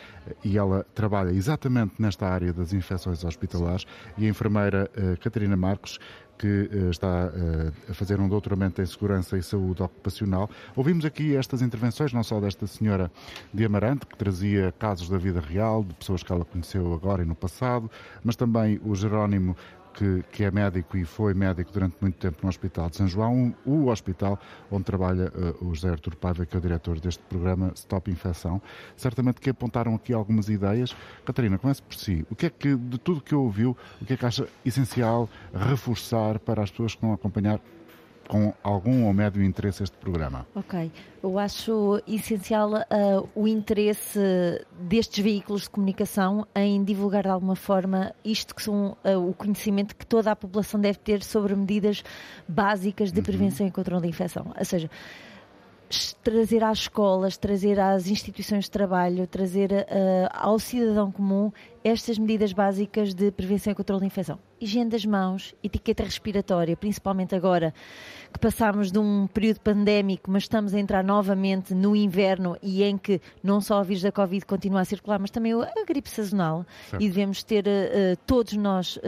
e ela trabalha exatamente nesta área das infecções hospitalares, e a enfermeira uh, Catarina Marcos, que uh, está uh, a fazer um doutoramento em Segurança e Saúde Ocupacional. Ouvimos aqui estas intervenções, não só desta senhora de Amarante, que trazia casos da vida real, de pessoas que ela conheceu agora e no passado, mas também o Jerónimo que, que, é médico e foi médico durante muito tempo no Hospital de São João, o hospital onde trabalha uh, o José Artur Paiva, que é o diretor deste programa Stop Infecção. Certamente que apontaram aqui algumas ideias. Catarina, comece por si. O que é que, de tudo que ouviu, o que é que acha essencial reforçar para as pessoas que vão acompanhar com algum ou médio interesse este programa? Ok. Eu acho essencial uh, o interesse destes veículos de comunicação em divulgar de alguma forma isto que são uh, o conhecimento que toda a população deve ter sobre medidas básicas de uhum. prevenção uhum. e controle da infecção. Ou seja, trazer às escolas, trazer às instituições de trabalho, trazer uh, ao cidadão comum estas medidas básicas de prevenção e controle da infecção. Higiene das mãos, etiqueta respiratória, principalmente agora que passámos de um período pandémico, mas estamos a entrar novamente no inverno e em que não só o vírus da Covid continua a circular, mas também a gripe sazonal. Certo. E devemos ter uh, todos nós uh,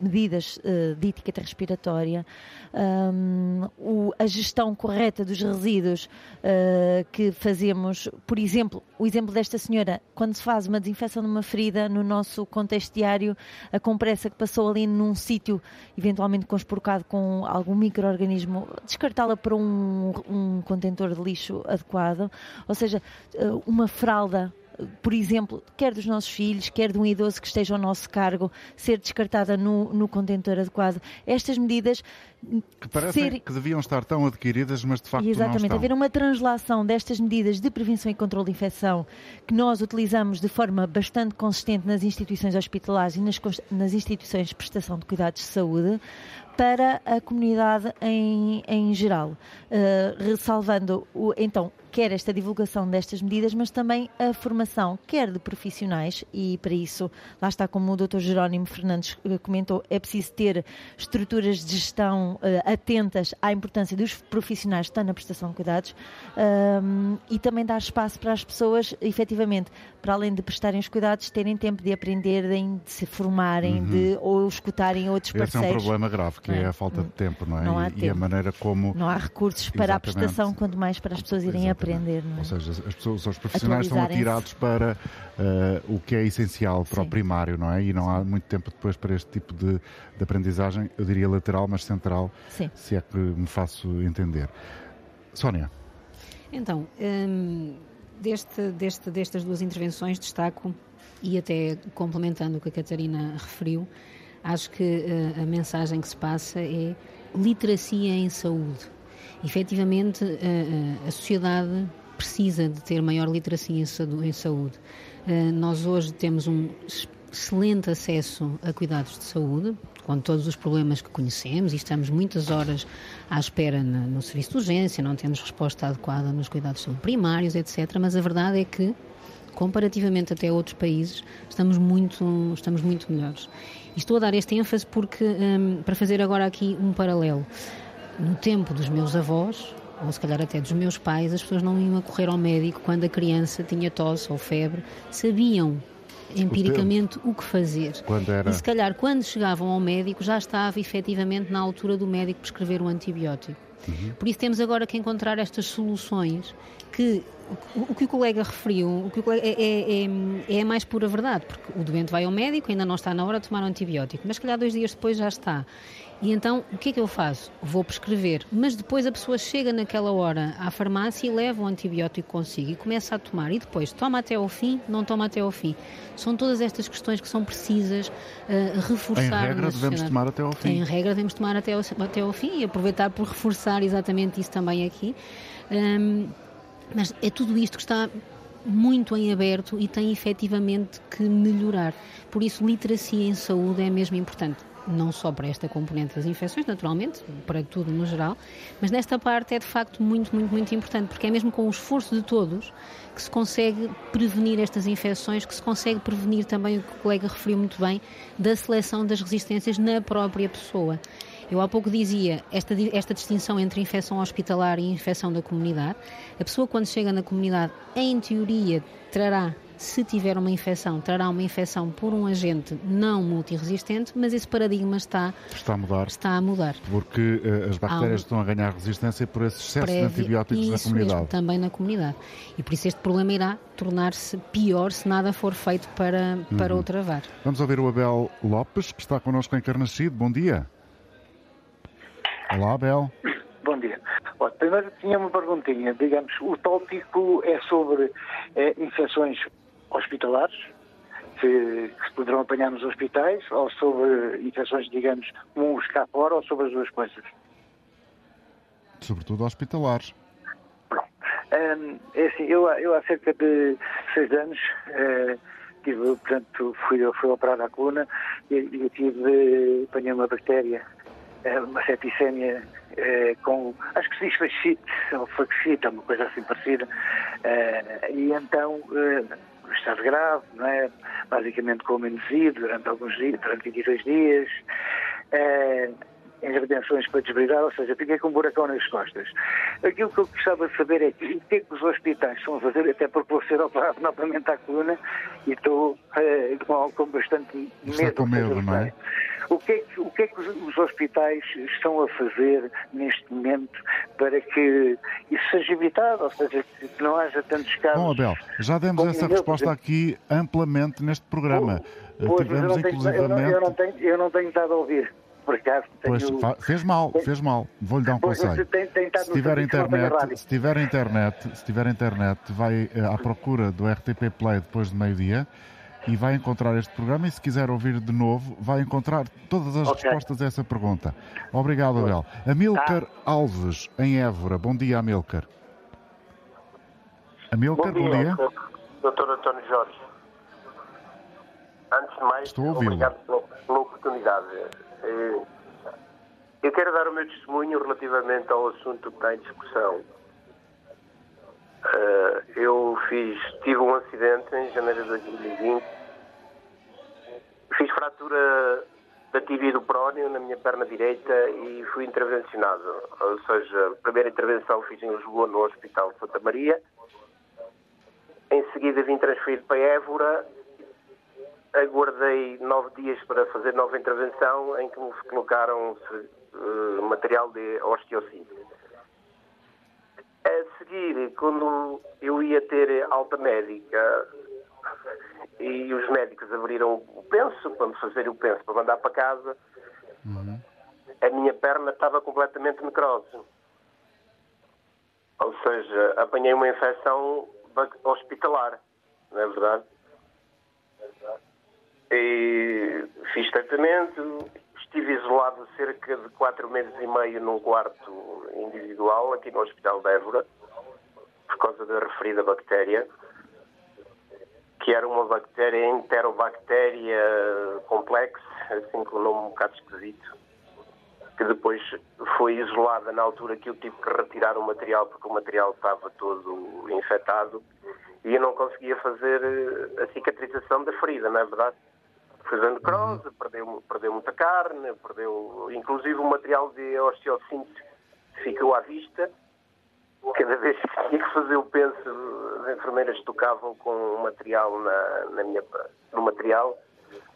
medidas uh, de etiqueta respiratória, um, o, a gestão correta dos resíduos que fazemos. Por exemplo, o exemplo desta senhora, quando se faz uma desinfecção de uma ferida, no nosso contexto diário, a compressa que passou ali num sítio eventualmente conspurcado com algum microorganismo, descartá-la para um, um contentor de lixo adequado, ou seja, eh, uma fralda por exemplo, quer dos nossos filhos, quer de um idoso que esteja ao nosso cargo, ser descartada no, no contentor adequado. Estas medidas. Que parecem ser... que deviam estar tão adquiridas, mas de facto Exatamente, não estão. haver uma translação destas medidas de prevenção e controle de infecção que nós utilizamos de forma bastante consistente nas instituições hospitalares e nas, nas instituições de prestação de cuidados de saúde para a comunidade em, em geral, uh, ressalvando o, então quer esta divulgação destas medidas, mas também a formação, quer de profissionais, e para isso, lá está como o Dr. Jerónimo Fernandes eh, comentou, é preciso ter estruturas de gestão uh, atentas à importância dos profissionais que estão na prestação de cuidados um, e também dar espaço para as pessoas, efetivamente, para além de prestarem os cuidados, terem tempo de aprenderem, de se formarem, uhum. de ou escutarem outros Esse parceiros. Esse é um problema grave, que é? é? a falta de tempo, não é? Não há e, tempo. e a maneira como. Não há recursos para Exatamente. a prestação, quanto mais para as pessoas irem aprender aprender. Não é? Ou seja, as pessoas, os profissionais estão atirados para uh, o que é essencial para Sim. o primário, não é? E não há muito tempo depois para este tipo de, de aprendizagem, eu diria lateral, mas central, Sim. se é que me faço entender. Sónia. Então, hum, deste, deste, destas duas intervenções destaco, e até complementando o que a Catarina referiu, acho que uh, a mensagem que se passa é literacia em saúde efetivamente a, eh, eh, a sociedade precisa de ter maior literacia em saúde. Eh, nós hoje temos um excelente acesso a cuidados de saúde, com todos os problemas que conhecemos e estamos muitas horas à espera no serviço de urgência, não temos resposta adequada nos cuidados de saúde primários, etc. Mas a verdade é que, comparativamente até a outros países, estamos muito, estamos muito melhores. E estou a dar este ênfase porque, um, para fazer agora aqui um paralelo no tempo dos meus avós, ou se calhar até dos meus pais, as pessoas não iam a correr ao médico quando a criança tinha tosse ou febre, sabiam empiricamente o, o que fazer. Era... E se calhar quando chegavam ao médico já estava efetivamente na altura do médico prescrever um antibiótico. Uhum. Por isso temos agora que encontrar estas soluções que o, que o colega referiu o que o colega é, é, é, é, mais pura verdade, porque o doente vai ao médico, ainda não está na hora de tomar um antibiótico, mas se calhar dois dias depois já está. E então, o que é que eu faço? Vou prescrever, mas depois a pessoa chega naquela hora à farmácia e leva o antibiótico consigo e começa a tomar. E depois, toma até ao fim, não toma até ao fim. São todas estas questões que são precisas uh, reforçar. Em regra, devemos tomar até ao fim. Em regra, devemos tomar até ao, até ao fim e aproveitar por reforçar exatamente isso também aqui. Um, mas é tudo isto que está muito em aberto e tem efetivamente que melhorar. Por isso, literacia em saúde é mesmo importante não só para esta componente das infecções, naturalmente, para tudo no geral, mas nesta parte é de facto muito, muito, muito importante, porque é mesmo com o esforço de todos que se consegue prevenir estas infecções, que se consegue prevenir também o que o colega referiu muito bem, da seleção das resistências na própria pessoa. Eu há pouco dizia esta, esta distinção entre infecção hospitalar e infecção da comunidade. A pessoa, quando chega na comunidade, em teoria, trará se tiver uma infecção, trará uma infecção por um agente não multiresistente, mas esse paradigma está, está a mudar. Está a mudar. Porque uh, as bactérias um, estão a ganhar resistência por esse excesso de antibióticos na comunidade. Mesmo, também na comunidade. E por isso este problema irá tornar-se pior se nada for feito para, para uhum. o travar. Vamos ouvir o Abel Lopes, que está connosco em Carnascido. Bom dia. Olá, Abel. Bom dia. Bom, primeiro tinha uma perguntinha. Digamos, o tópico é sobre é, infecções hospitalares, que, que, se poderão apanhar nos hospitais, ou sobre infecções, digamos, comuns cá fora, ou sobre as duas coisas? Sobretudo hospitalares. Pronto. Um, é assim, eu, eu há cerca de seis anos uh, tive, portanto, fui, fui operado à coluna e, e tive, apanhei uma bactéria, eh, uma septicemia uh, com, acho que se diz fascite, ou faxite, uma coisa assim parecida, uh, e então estado grave, não é? basicamente com amenizide durante alguns dias, durante 22 dias, eh, em redenções para desbrigar, ou seja, fiquei com um buracão nas costas. Aquilo que eu gostava de saber é que, o que é que os hospitais estão a fazer, até porque vou ser operado novamente à coluna e estou eh, com, com, bastante medo. Está com medo, não é? O que, é que, o que é que os hospitais estão a fazer neste momento para que isso seja evitado, ou seja, que não haja tantos casos. Bom, Abel, já demos essa resposta aqui amplamente neste programa. Pois, Tivemos, eu, não tenho, eu, não, eu, não tenho, eu não tenho estado a ouvir. Por acaso, tenho... Pois, fez mal, fez mal. Vou-lhe dar um pois, conselho. Tem, tem se, tiver internet, se tiver internet, se tiver internet, vai eh, à procura do RTP Play depois de meio-dia e vai encontrar este programa e se quiser ouvir de novo, vai encontrar todas as okay. respostas a essa pergunta. Obrigado, Abel. Amilcar tá. Alves, em Évora. Bom dia, Amilcar. Amilcar, bom dia. Bom dia. Doutor António Jorge. Antes de mais, Estou obrigado pela, pela oportunidade. Eh, eu quero dar o meu testemunho relativamente ao assunto que está em discussão. Eh, eu fiz, tive um acidente em janeiro de 2020 Fiz fratura da tibia do prónio na minha perna direita e fui intervencionado. Ou seja, a primeira intervenção fiz em Lisboa, no Hospital Santa Maria. Em seguida vim transferido para Évora. Aguardei nove dias para fazer nova intervenção em que me colocaram uh, material de osteossíntese. A seguir, quando eu ia ter alta médica, e os médicos abriram o penso, para me fazer o penso, para mandar para casa, uhum. a minha perna estava completamente necrose. Ou seja, apanhei uma infecção hospitalar, não é verdade? E fiz tratamento, estive isolado cerca de quatro meses e meio num quarto individual aqui no Hospital de Évora, por causa da referida bactéria que era uma bactéria enterobactéria complexa, assim com um nome um bocado esquisito, que depois foi isolada na altura que eu tive que retirar o material porque o material estava todo infectado e eu não conseguia fazer eh, a cicatrização da ferida, não é verdade? Fazendo necrose, perdeu, perdeu muita carne, perdeu inclusive o material de osteossíntese ficou à vista cada vez que tinha que fazer o penso, as enfermeiras tocavam com o material na, na minha, no material.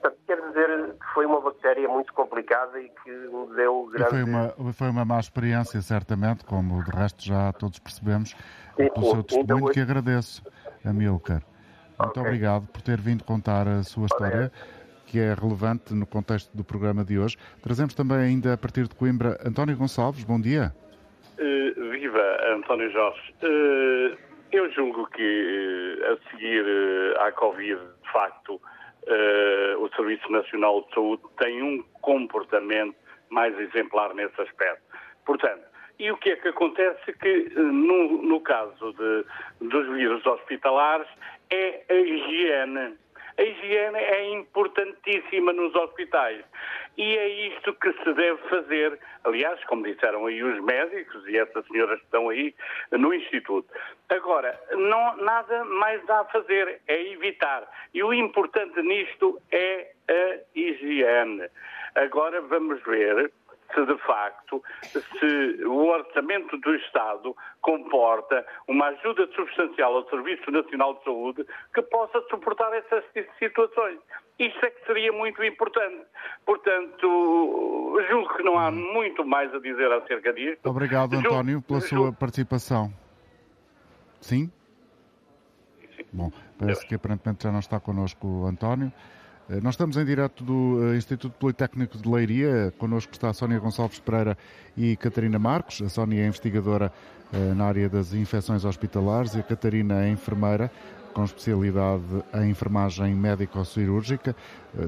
Portanto, quero dizer que foi uma bactéria muito complicada e que me deu grande... foi uma, foi uma má experiência, certamente, como de resto já todos percebemos, sim, pelo sim, seu testemunho, que agradeço, Amilcar. Muito okay. obrigado por ter vindo contar a sua história, que é relevante no contexto do programa de hoje. Trazemos também ainda a partir de Coimbra António Gonçalves, bom dia. Uh, viva, António Jorge. Uh, eu julgo que uh, a seguir à Covid, de facto, o Serviço Nacional de Saúde tem um comportamento mais exemplar nesse aspecto. Portanto, e o que é que acontece? Que no, no caso de, dos vírus hospitalares é a higiene. A higiene é importantíssima nos hospitais e é isto que se deve fazer. Aliás, como disseram aí os médicos e essas senhoras que estão aí no Instituto. Agora, não, nada mais dá a fazer, é evitar. E o importante nisto é a higiene. Agora vamos ver se de facto se o orçamento do Estado comporta uma ajuda substancial ao Serviço Nacional de Saúde que possa suportar essas situações. Isto é que seria muito importante. Portanto, julgo que não há muito mais a dizer acerca disto. Obrigado, António, pela sua participação. Sim? Sim. Bom, parece que aparentemente já não está connosco o António. Eh, nós estamos em direto do eh, Instituto Politécnico de Leiria. Connosco está a Sónia Gonçalves Pereira e Catarina Marcos. A Sónia é investigadora eh, na área das infecções hospitalares e a Catarina é enfermeira com especialidade em enfermagem médico-cirúrgica.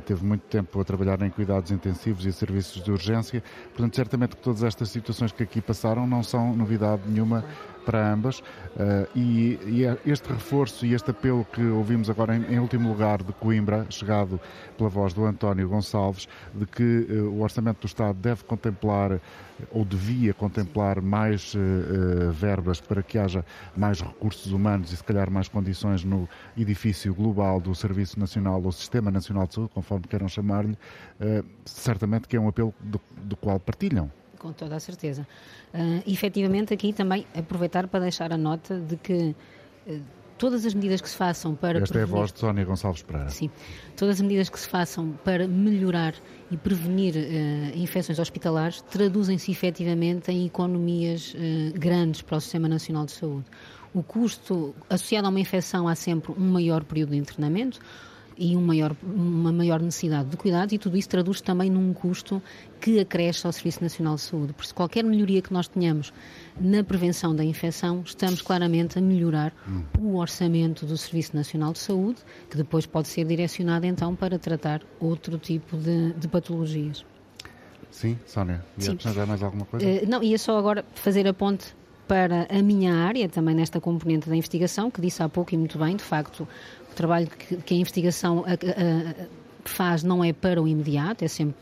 Teve muito tempo a trabalhar em cuidados intensivos e serviços de urgência. Portanto, certamente que todas estas situações que aqui passaram não são novidade nenhuma para ambas uh, e, é este reforço e este apelo que ouvimos agora em, último lugar de Coimbra, chegado pela voz do António Gonçalves, de que uh, o Orçamento do Estado deve contemplar ou devia contemplar mais verbas para que haja mais recursos humanos e se calhar mais condições no edifício global do Serviço Nacional ou Sistema Nacional de Saúde, conforme queiram chamar-lhe, certamente que é um apelo do, do qual partilham com toda a certeza. Uh, efetivamente, aqui também aproveitar para deixar a nota de que uh, todas as medidas que se façam para. Esta prevenir... é a voz de Sónia Gonçalves Pereira. Sim. Todas as medidas que se façam para melhorar e prevenir uh, infecções hospitalares traduzem-se efetivamente em economias uh, grandes para o Sistema Nacional de Saúde. O custo associado a uma infecção há sempre um maior período de internamento e um maior, uma maior necessidade de cuidados e tudo isso traduz também num custo que acresce ao Serviço Nacional de Saúde. Por isso, qualquer melhoria que nós tenhamos na prevenção da infecção, estamos claramente a melhorar hum. o orçamento do Serviço Nacional de Saúde, que depois pode ser direcionado então para tratar outro tipo de, de patologias. Sim, Sónia, ia Sim. mais alguma coisa? Uh, não, ia só agora fazer a ponte para a minha área, também nesta componente da investigação, que disse há pouco e muito bem, de facto, o trabalho que, que a investigação a, a, faz não é para o imediato, é sempre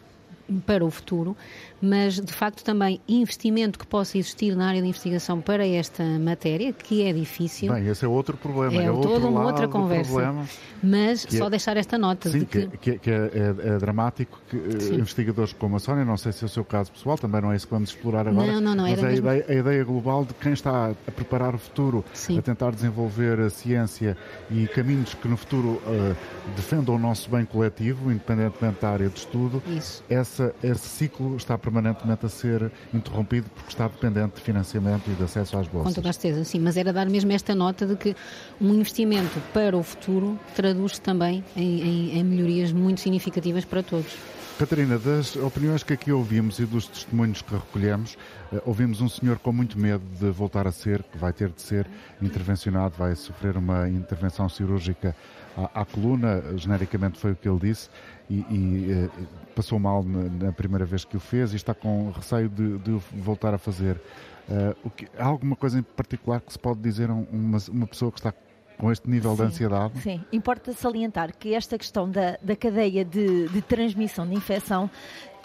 para o futuro, mas de facto também investimento que possa existir na área de investigação para esta matéria, que é difícil. Bem, esse é outro problema. É, é toda uma outra conversa. Problema, mas só é, deixar esta nota sim, de que... que, que é, é, é, dramático que eh, sim. investigadores como a Sónia, não sei se é o seu caso pessoal, também não é isso que vamos explorar agora, não, não, não, mas a, mesmo... ideia, a ideia global de quem está a preparar o futuro, sim. a tentar desenvolver a ciência e caminhos que no futuro uh, defendam o nosso bem coletivo, independentemente da área de estudo, isso. Essa, esse ciclo está permanentemente a ser interrompido porque está dependente de financiamento e de acesso às bolsas. Com toda a certeza, sim, mas era dar mesmo esta nota de que um investimento para o futuro traduz-se também em, em, em melhorias muito significativas para todos. Catarina, das opiniões que aqui ouvimos e dos testemunhos que recolhemos, eh, ouvimos um senhor com muito medo de voltar a ser, que vai ter de ser intervencionado, vai sofrer uma intervenção cirúrgica à, à coluna, genericamente foi o que ele disse, e, e eh, passou mal na, na, primeira vez que o fez e está com receio de, de voltar a fazer. Uh, que, há alguma coisa em particular que se pode dizer a uma, uma pessoa que está com este nível sim, de ansiedade? Sim, importa salientar que esta questão da, da cadeia de, de transmissão de infecção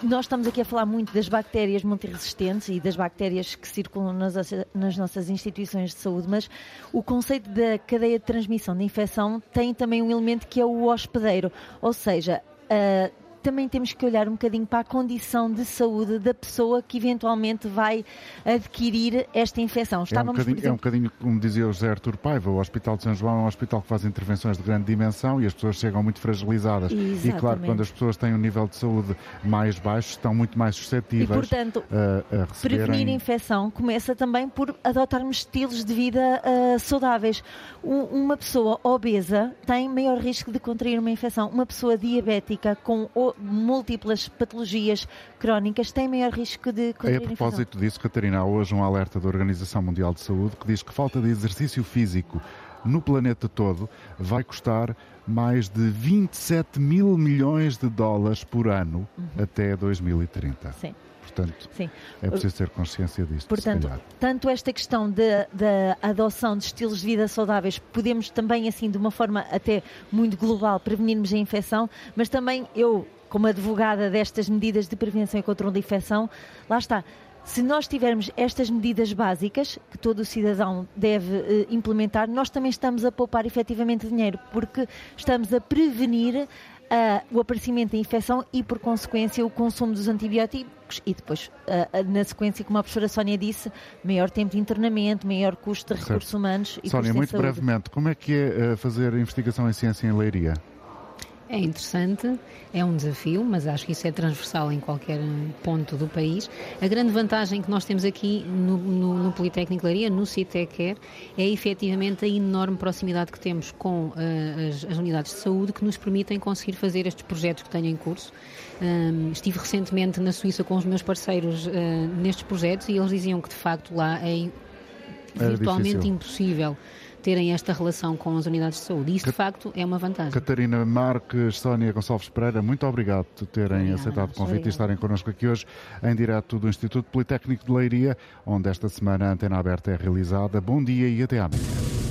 nós estamos aqui a falar muito das bactérias multiresistentes e das bactérias que circulam nas, nas, nossas instituições de saúde, mas o conceito da cadeia de transmissão de infecção tem também um elemento que é o hospedeiro, ou seja, uh, também temos que olhar um bocadinho para a condição de saúde da pessoa que eventualmente vai adquirir esta infecção. Estávamos, é, um exemplo... é um bocadinho como dizia o José Artur Paiva, o Hospital de São João é um hospital que faz intervenções de grande dimensão e as pessoas chegam muito fragilizadas. Exatamente. E claro, quando as pessoas têm um nível de saúde mais baixo, estão muito mais suscetíveis e, portanto, a, a receberem... prevenir a infecção começa também por adotarmos estilos de vida uh, saudáveis. Um, uma pessoa obesa tem maior risco de contrair uma infecção. Uma pessoa diabética com múltiplas patologias crónicas têm maior risco de contrair A propósito disso, Catarina, há hoje um alerta da Organização Mundial de Saúde que diz que falta de exercício físico no planeta todo vai custar mais de 27 mil milhões de dólares por ano uhum. até 2030. Sim. portanto Sim. é preciso ter consciência disto. Portanto, tanto esta questão da adoção de estilos de vida saudáveis, podemos também, assim, de uma forma até muito global, prevenirmos a infecção, mas também eu, como advogada destas medidas de prevenção e controle de infecção, lá está. Se nós tivermos estas medidas básicas que todo o cidadão deve uh, implementar, nós também estamos a poupar efetivamente dinheiro, porque estamos a prevenir uh, o aparecimento da infecção e, por consequência, o consumo dos antibióticos e depois, uh, na sequência, como a professora Sónia disse, maior tempo de internamento, maior custo de recursos humanos e Sónia, muito brevemente, como é que é fazer investigação em ciência em Leiria? É interessante, é um desafio, mas acho que isso é transversal em qualquer ponto do país. A grande vantagem que nós temos aqui no, no, no Politécnico Laria, no CITECER, é efetivamente a enorme proximidade que temos com uh, as, as, unidades de saúde que nos permitem conseguir fazer estes projetos que tenho em curso. Um, estive recentemente na Suíça com os meus parceiros uh, nestes projetos e eles diziam que de facto lá é virtualmente impossível terem esta relação com as unidades de saúde. Isto, de facto, é uma vantagem. Catarina Marques, Sónia Gonçalves Pereira, muito obrigado por terem Obrigada, aceitado o convite obrigado. e estarem connosco aqui hoje em direto do Instituto Politécnico de Leiria, onde esta semana a antena aberta é realizada. Bom dia e até amanhã.